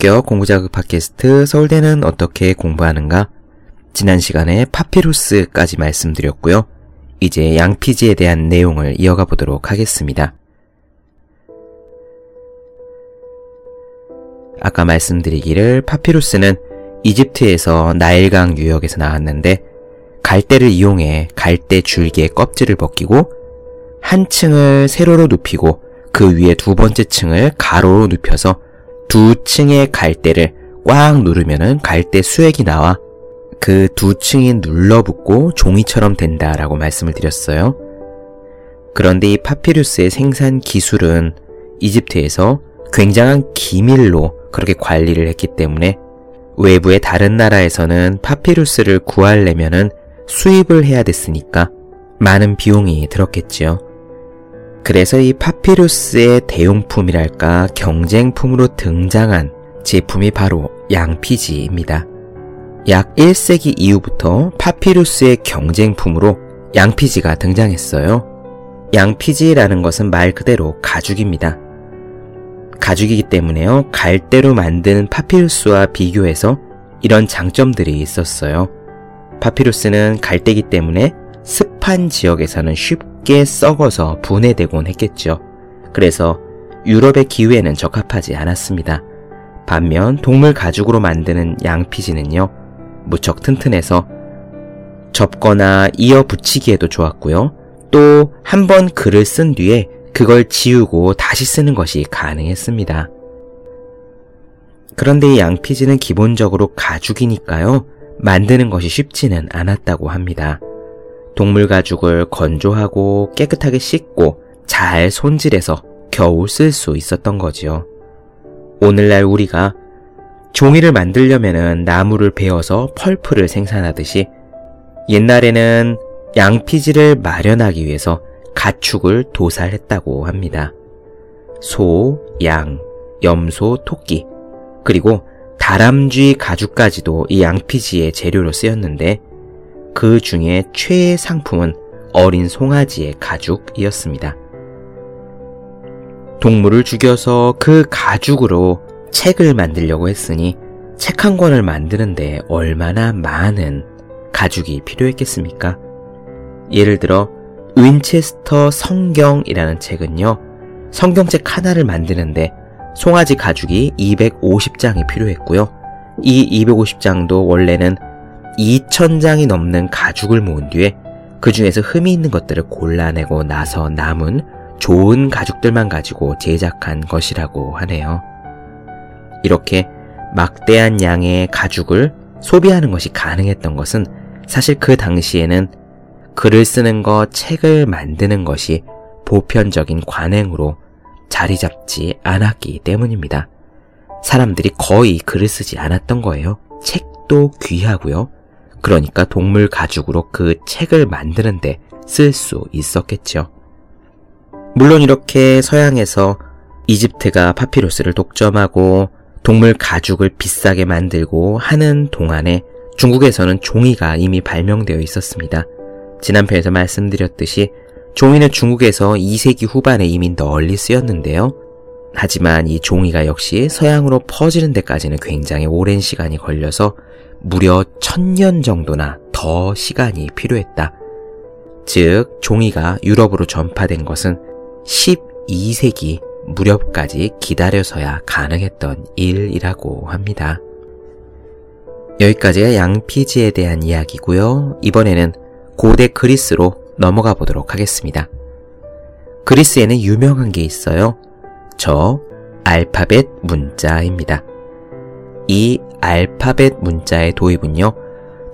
네, 본격 공부자극 팟캐스트 서울대는 어떻게 공부하는가? 지난 시간에 파피루스까지 말씀드렸고요. 이제 양피지에 대한 내용을 이어가 보도록 하겠습니다. 아까 말씀드리기를 파피루스는 이집트에서 나일강 유역에서 나왔는데 갈대를 이용해 갈대 줄기의 껍질을 벗기고 한 층을 세로로 눕히고 그 위에 두 번째 층을 가로로 눕혀서 두 층의 갈대를 꽉 누르면은 갈대 수액이 나와 그 두 층이 눌러붙고 종이처럼 된다라고 말씀을 드렸어요. 그런데 이 파피루스의 생산 기술은 이집트에서 굉장한 기밀로 그렇게 관리를 했기 때문에 외부의 다른 나라에서는 파피루스를 구하려면은 수입을 해야 됐으니까 많은 비용이 들었겠지요. 그래서 이 파피루스의 대용품이랄까 경쟁품으로 등장한 제품이 바로 양피지입니다. 약 1세기 이후부터 파피루스의 경쟁품으로 양피지가 등장했어요. 양피지라는 것은 말 그대로 가죽입니다. 가죽이기 때문에요. 갈대로 만든 파피루스와 비교해서 이런 장점들이 있었어요. 파피루스는 갈대기 때문에 습 한 지역에서는 쉽게 썩어서 분해되곤 했겠죠. 그래서 유럽의 기후에는 적합하지 않았습니다. 반면 동물 가죽으로 만드는 양피지는요, 무척 튼튼해서 접거나 이어 붙이기에도 좋았고요. 또 한 번 글을 쓴 뒤에 그걸 지우고 다시 쓰는 것이 가능했습니다. 그런데 이 양피지는 기본적으로 가죽이니까요. 만드는 것이 쉽지는 않았다고 합니다. 동물 가죽을 건조하고 깨끗하게 씻고 잘 손질해서 겨우 쓸 수 있었던 거지요. 오늘날 우리가 종이를 만들려면 나무를 베어서 펄프를 생산하듯이 옛날에는 양피지를 마련하기 위해서 가축을 도살했다고 합니다. 소, 양, 염소, 토끼, 그리고 다람쥐 가죽까지도 이 양피지의 재료로 쓰였는데 그 중에 최애 상품은 어린 송아지의 가죽이었습니다. 동물을 죽여서 그 가죽으로 책을 만들려고 했으니 책 한 권을 만드는데 얼마나 많은 가죽이 필요했겠습니까? 예를 들어 윈체스터 성경이라는 책은요. 성경책 하나를 만드는데 송아지 가죽이 250장이 필요했고요. 이 250장도 원래는 2,000장이 넘는 가죽을 모은 뒤에 그 중에서 흠이 있는 것들을 골라내고 나서 남은 좋은 가죽들만 가지고 제작한 것이라고 하네요. 이렇게 막대한 양의 가죽을 소비하는 것이 가능했던 것은 사실 그 당시에는 글을 쓰는 것, 책을 만드는 것이 보편적인 관행으로 자리 잡지 않았기 때문입니다. 사람들이 거의 글을 쓰지 않았던 거예요. 책도 귀하고요. 그러니까 동물 가죽으로 그 책을 만드는데 쓸 수 있었겠죠. 물론 이렇게 서양에서 이집트가 파피루스를 독점하고 동물 가죽을 비싸게 만들고 하는 동안에 중국에서는 종이가 이미 발명되어 있었습니다. 지난 편에서 말씀드렸듯이 종이는 중국에서 2세기 후반에 이미 널리 쓰였는데요. 하지만 이 종이가 역시 서양으로 퍼지는 데까지는 굉장히 오랜 시간이 걸려서 무려 천년 정도나 더 시간이 필요했다. 즉, 종이가 유럽으로 전파된 것은 12세기 무렵까지 기다려서야 가능했던 일이라고 합니다. 여기까지가 양피지에 대한 이야기고요. 이번에는 고대 그리스로 넘어가 보도록 하겠습니다. 그리스에는 유명한 게 있어요. 저 알파벳 문자입니다. 이 알파벳 문자의 도입은요,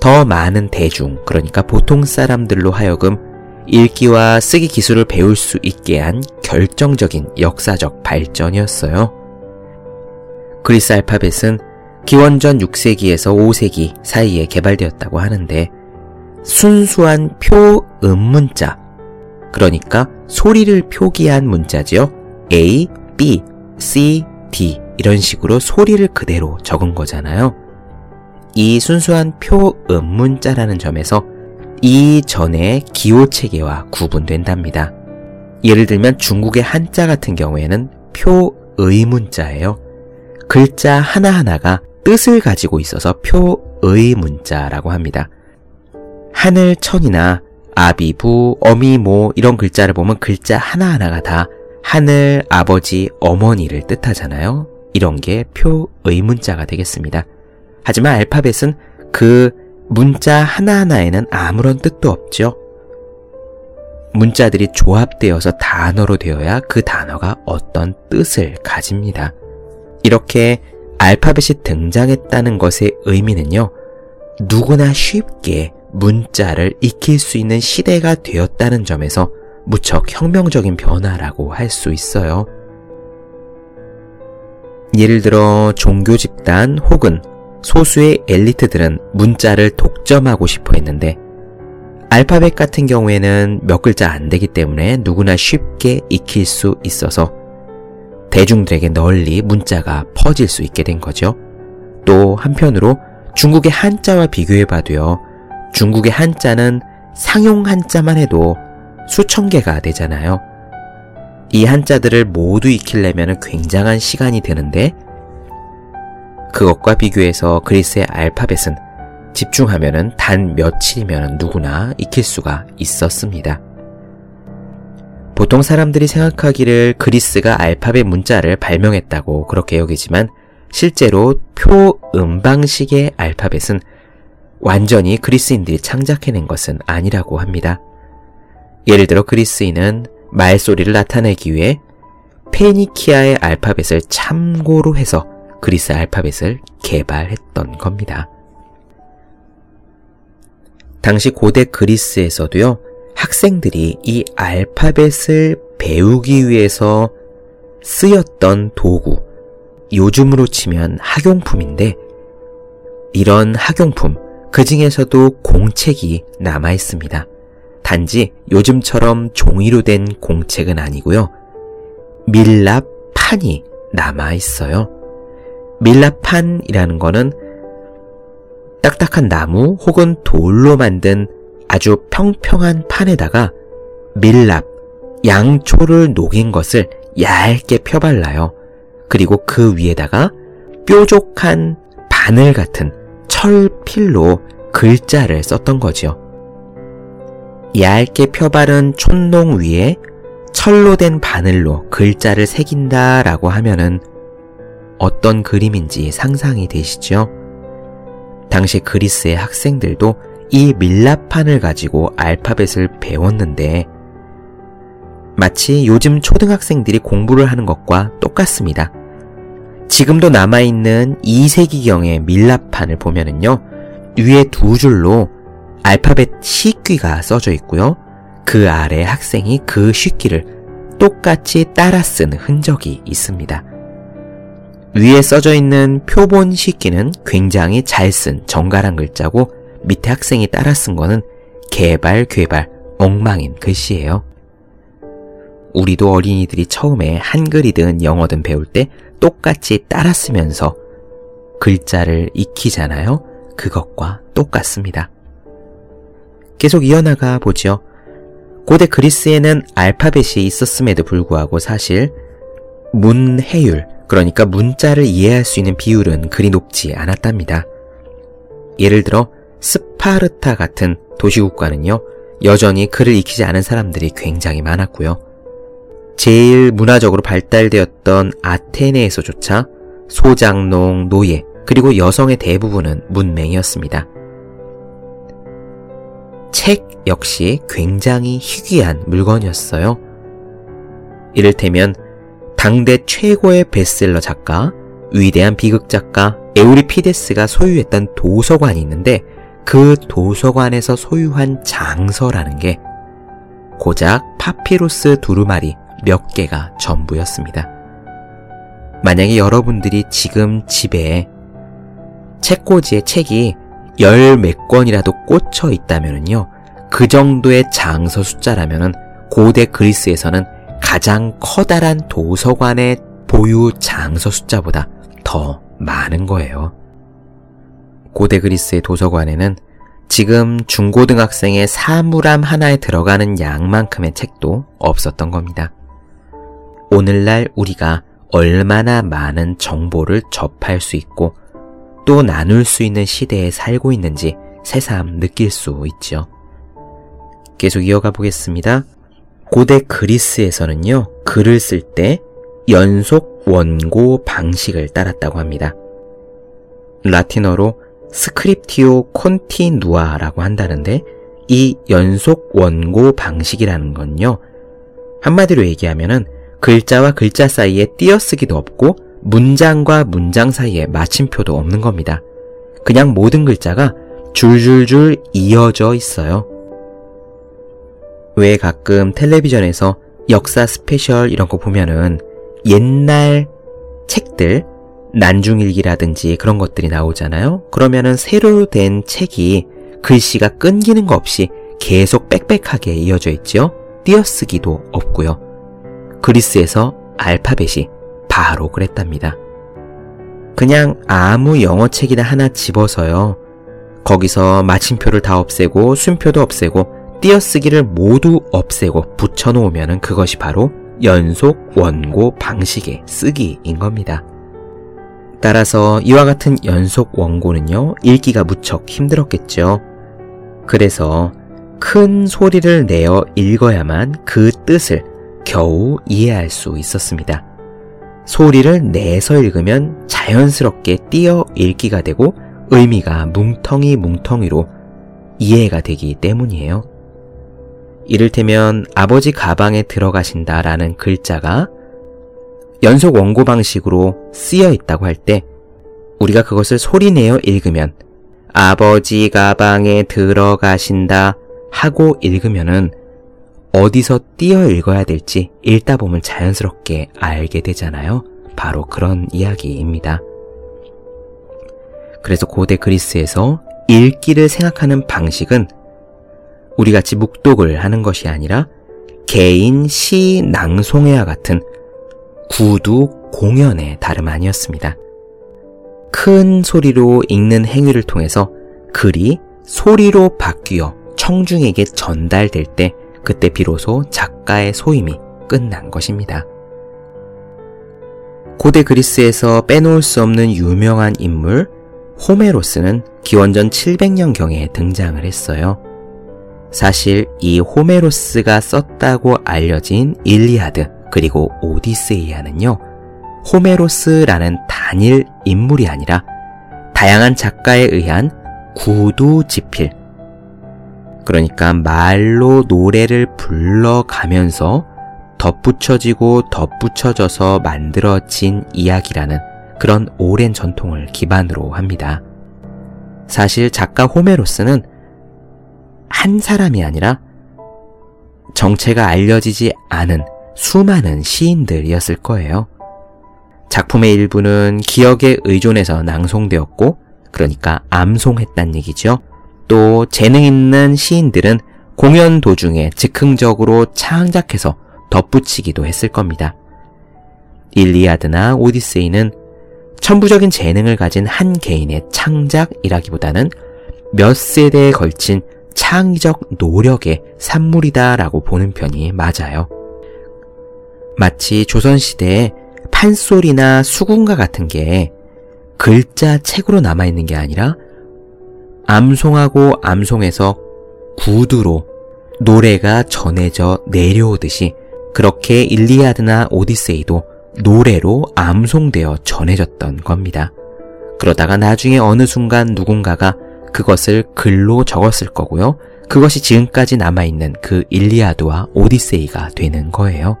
더 많은 대중, 그러니까 보통 사람들로 하여금 읽기와 쓰기 기술을 배울 수 있게 한 결정적인 역사적 발전이었어요. 그리스 알파벳은 기원전 6세기에서 5세기 사이에 개발되었다고 하는데 순수한 표음 문자, 그러니까 소리를 표기한 문자지요. A, B, C, D 이런 식으로 소리를 그대로 적은 거잖아요. 이 순수한 표음 문자라는 점에서 이전의 기호 체계와 구분된답니다. 예를 들면 중국의 한자 같은 경우에는 표의 문자예요. 글자 하나하나가 뜻을 가지고 있어서 표의 문자라고 합니다. 하늘, 천이나 아비, 부, 어미, 모 이런 글자를 보면 글자 하나하나가 다 하늘, 아버지, 어머니를 뜻하잖아요. 이런 게 표의 문자가 되겠습니다. 하지만 알파벳은 그 문자 하나하나에는 아무런 뜻도 없죠. 문자들이 조합되어서 단어로 되어야 그 단어가 어떤 뜻을 가집니다. 이렇게 알파벳이 등장했다는 것의 의미는요, 누구나 쉽게 문자를 익힐 수 있는 시대가 되었다는 점에서 무척 혁명적인 변화라고 할 수 있어요. 예를 들어 종교 집단 혹은 소수의 엘리트들은 문자를 독점하고 싶어 했는데 알파벳 같은 경우에는 몇 글자 안 되기 때문에 누구나 쉽게 익힐 수 있어서 대중들에게 널리 문자가 퍼질 수 있게 된 거죠. 또 한편으로 중국의 한자와 비교해 봐도요. 중국의 한자는 상용 한자만 해도 수천 개가 되잖아요. 이 한자들을 모두 익히려면 굉장한 시간이 드는데 그것과 비교해서 그리스의 알파벳은 집중하면 단 며칠이면 누구나 익힐 수가 있었습니다. 보통 사람들이 생각하기를 그리스가 알파벳 문자를 발명했다고 그렇게 여기지만 실제로 표 음방식의 알파벳은 완전히 그리스인들이 창작해낸 것은 아니라고 합니다. 예를 들어 그리스인은 말소리를 나타내기 위해 페니키아의 알파벳을 참고로 해서 그리스 알파벳을 개발했던 겁니다. 당시 고대 그리스에서도요, 학생들이 이 알파벳을 배우기 위해서 쓰였던 도구, 요즘으로 치면 학용품인데, 이런 학용품, 그 중에서도 공책이 남아 있습니다. 단지 요즘처럼 종이로 된 공책은 아니고요. 밀랍판이 남아 있어요. 밀랍판이라는 거는 딱딱한 나무 혹은 돌로 만든 아주 평평한 판에다가 밀랍, 양초를 녹인 것을 얇게 펴발라요. 그리고 그 위에다가 뾰족한 바늘 같은 철필로 글자를 썼던 거지요. 얇게 펴바른 촌농 위에 철로 된 바늘로 글자를 새긴다 라고 하면은 어떤 그림인지 상상이 되시죠? 당시 그리스의 학생들도 이 밀랍판을 가지고 알파벳을 배웠는데 마치 요즘 초등학생들이 공부를 하는 것과 똑같습니다. 지금도 남아있는 2세기경의 밀랍판을 보면은요, 위에 두 줄로 알파벳 시귀가 써져 있고요. 그 아래 학생이 그 시귀를 똑같이 따라 쓴 흔적이 있습니다. 위에 써져 있는 표본 시기는 굉장히 잘 쓴 정갈한 글자고 밑에 학생이 따라 쓴 거는 개발, 괴발, 엉망인 글씨예요. 우리도 어린이들이 처음에 한글이든 영어든 배울 때 똑같이 따라 쓰면서 글자를 익히잖아요. 그것과 똑같습니다. 계속 이어나가 보죠. 고대 그리스에는 알파벳이 있었음에도 불구하고 사실 문해율, 그러니까 문자를 이해할 수 있는 비율은 그리 높지 않았답니다. 예를 들어 스파르타 같은 도시국가는요, 여전히 글을 익히지 않은 사람들이 굉장히 많았고요. 제일 문화적으로 발달되었던 아테네에서조차 소장농, 노예, 그리고 여성의 대부분은 문맹이었습니다. 책 역시 굉장히 희귀한 물건이었어요. 이를테면 당대 최고의 베스트셀러 작가, 위대한 비극 작가 에우리피데스가 소유했던 도서관이 있는데 그 도서관에서 소유한 장서라는 게 고작 파피루스 두루마리 몇 개가 전부였습니다. 만약에 여러분들이 지금 집에 책꽂이에 책이 열 몇 권이라도 꽂혀 있다면요. 그 정도의 장서 숫자라면은 고대 그리스에서는 가장 커다란 도서관의 보유 장서 숫자보다 더 많은 거예요. 고대 그리스의 도서관에는 지금 중고등학생의 사물함 하나에 들어가는 양만큼의 책도 없었던 겁니다. 오늘날 우리가 얼마나 많은 정보를 접할 수 있고 또 나눌 수 있는 시대에 살고 있는지 새삼 느낄 수 있죠. 계속 이어가 보겠습니다. 고대 그리스에서는요, 글을 쓸 때 연속 원고 방식을 따랐다고 합니다. 라틴어로 스크립티오 콘티누아라고 한다는데 이 연속 원고 방식이라는 건요. 한마디로 얘기하면은 글자와 글자 사이에 띄어쓰기도 없고 문장과 문장 사이에 마침표도 없는 겁니다. 그냥 모든 글자가 줄줄줄 이어져 있어요. 왜 가끔 텔레비전에서 역사 스페셜 이런 거 보면은 옛날 책들, 난중일기라든지 그런 것들이 나오잖아요. 그러면은 세로 된 책이 글씨가 끊기는 거 없이 계속 빽빽하게 이어져 있죠. 띄어쓰기도 없고요. 그리스에서 알파벳이 바로 그랬답니다. 그냥 아무 영어 책이나 하나 집어서요. 거기서 마침표를 다 없애고 순표도 없애고 띄어쓰기를 모두 없애고 붙여놓으면 그것이 바로 연속 원고 방식의 쓰기인 겁니다. 따라서 이와 같은 연속 원고는요, 읽기가 무척 힘들었겠죠. 그래서 큰 소리를 내어 읽어야만 그 뜻을 겨우 이해할 수 있었습니다. 소리를 내서 읽으면 자연스럽게 띄어 읽기가 되고 의미가 뭉텅이 뭉텅이로 이해가 되기 때문이에요. 이를테면 아버지 가방에 들어가신다 라는 글자가 연속 원고 방식으로 쓰여 있다고 할 때 우리가 그것을 소리내어 읽으면 아버지 가방에 들어가신다 하고 읽으면은 어디서 띄어 읽어야 될지 읽다 보면 자연스럽게 알게 되잖아요. 바로 그런 이야기입니다. 그래서 고대 그리스에서 읽기를 생각하는 방식은 우리 같이 묵독을 하는 것이 아니라 개인 시 낭송회와 같은 구두 공연의 다름 아니었습니다. 큰 소리로 읽는 행위를 통해서 글이 소리로 바뀌어 청중에게 전달될 때 그때 비로소 작가의 소임이 끝난 것입니다. 고대 그리스에서 빼놓을 수 없는 유명한 인물 호메로스는 기원전 700년경에 등장을 했어요. 사실 이 호메로스가 썼다고 알려진 일리아드 그리고 오디세이아는요. 호메로스라는 단일 인물이 아니라 다양한 작가에 의한 구두 지필 그러니까 말로 노래를 불러가면서 덧붙여지고 덧붙여져서 만들어진 이야기라는 그런 오랜 전통을 기반으로 합니다. 사실 작가 호메로스는 한 사람이 아니라 정체가 알려지지 않은 수많은 시인들이었을 거예요. 작품의 일부는 기억에 의존해서 낭송되었고, 그러니까 암송했단 얘기죠. 또 재능 있는 시인들은 공연 도중에 즉흥적으로 창작해서 덧붙이기도 했을 겁니다. 일리아드나 오디세이는 천부적인 재능을 가진 한 개인의 창작이라기보다는 몇 세대에 걸친 창의적 노력의 산물이다라고 보는 편이 맞아요. 마치 조선시대에 판소리나 수군가 같은 게 글자 책으로 남아있는 게 아니라 암송하고 암송해서 구두로 노래가 전해져 내려오듯이 그렇게 일리아드나 오디세이도 노래로 암송되어 전해졌던 겁니다. 그러다가 나중에 어느 순간 누군가가 그것을 글로 적었을 거고요. 그것이 지금까지 남아있는 그 일리아드와 오디세이가 되는 거예요.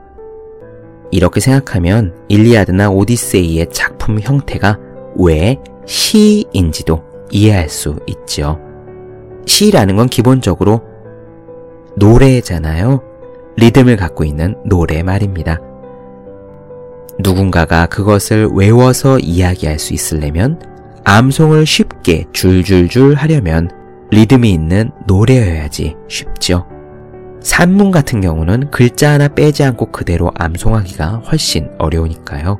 이렇게 생각하면 일리아드나 오디세이의 작품 형태가 왜 시인지도 이해할 수 있죠. 시라는 건 기본적으로 노래잖아요. 리듬을 갖고 있는 노래 말입니다. 누군가가 그것을 외워서 이야기할 수 있으려면 암송을 쉽게 줄줄줄 하려면 리듬이 있는 노래여야지 쉽죠. 산문 같은 경우는 글자 하나 빼지 않고 그대로 암송하기가 훨씬 어려우니까요.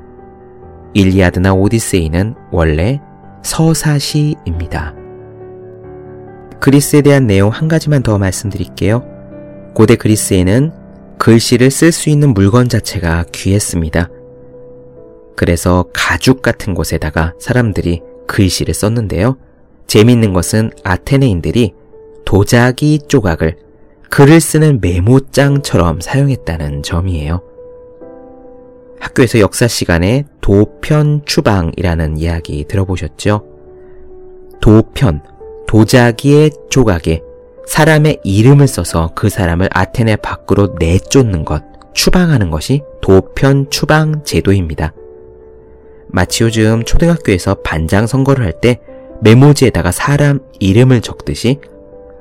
일리아드나 오디세이는 원래 서사시입니다. 그리스에 대한 내용 한 가지만 더 말씀드릴게요. 고대 그리스에는 글씨를 쓸 수 있는 물건 자체가 귀했습니다. 그래서 가죽 같은 곳에다가 사람들이 글씨를 썼는데요. 재미있는 것은 아테네인들이 도자기 조각을 글을 쓰는 메모장처럼 사용했다는 점이에요. 학교에서 역사 시간에 도편 추방이라는 이야기 들어보셨죠? 도편, 도자기의 조각에 사람의 이름을 써서 그 사람을 아테네 밖으로 내쫓는 것, 추방하는 것이 도편 추방 제도입니다. 마치 요즘 초등학교에서 반장 선거를 할 때 메모지에다가 사람 이름을 적듯이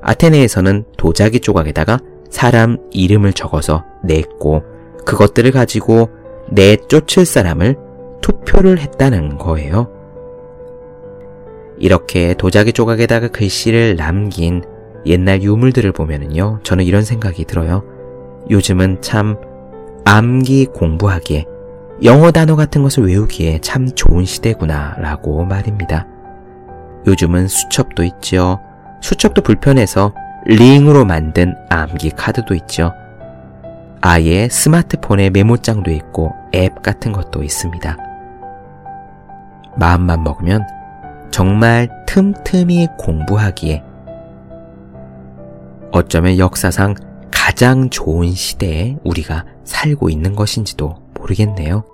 아테네에서는 도자기 조각에다가 사람 이름을 적어서 냈고 그것들을 가지고 내쫓을 사람을 투표를 했다는 거예요. 이렇게 도자기 조각에다가 글씨를 남긴 옛날 유물들을 보면은요, 저는 이런 생각이 들어요. 요즘은 참 암기 공부하기에 영어 단어 같은 것을 외우기에 참 좋은 시대구나 라고 말입니다. 요즘은 수첩도 있죠. 수첩도 불편해서 링으로 만든 암기 카드도 있죠. 아예 스마트폰에 메모장도 있고 앱 같은 것도 있습니다. 마음만 먹으면 정말 틈틈이 공부하기에 어쩌면 역사상 가장 좋은 시대에 우리가 살고 있는 것인지도 모르겠네요.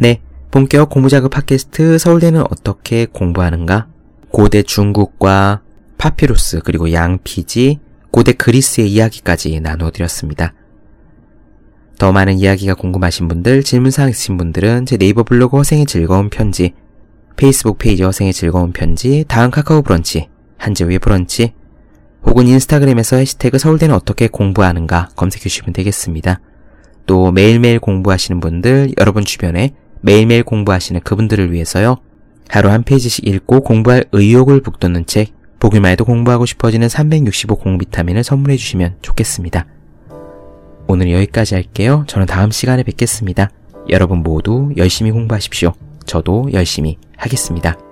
네, 본격 공부자극 팟캐스트 서울대는 어떻게 공부하는가? 고대 중국과 파피루스 그리고 양피지, 고대 그리스의 이야기까지 나눠드렸습니다. 더 많은 이야기가 궁금하신 분들, 질문사항 있으신 분들은 제 네이버 블로그 허생의 즐거운 편지, 페이스북 페이지 허생의 즐거운 편지, 다음 카카오 브런치, 한재우의 브런치, 혹은 인스타그램에서 해시태그 서울대는 어떻게 공부하는가 검색해 주시면 되겠습니다. 또 매일매일 공부하시는 분들, 여러분 주변에 매일매일 공부하시는 그분들을 위해서요. 하루 한 페이지씩 읽고 공부할 의욕을 북돋는 책, 보기만 해도 공부하고 싶어지는 365 공비타민을 선물해 주시면 좋겠습니다. 오늘 여기까지 할게요. 저는 다음 시간에 뵙겠습니다. 여러분 모두 열심히 공부하십시오. 저도 열심히 하겠습니다.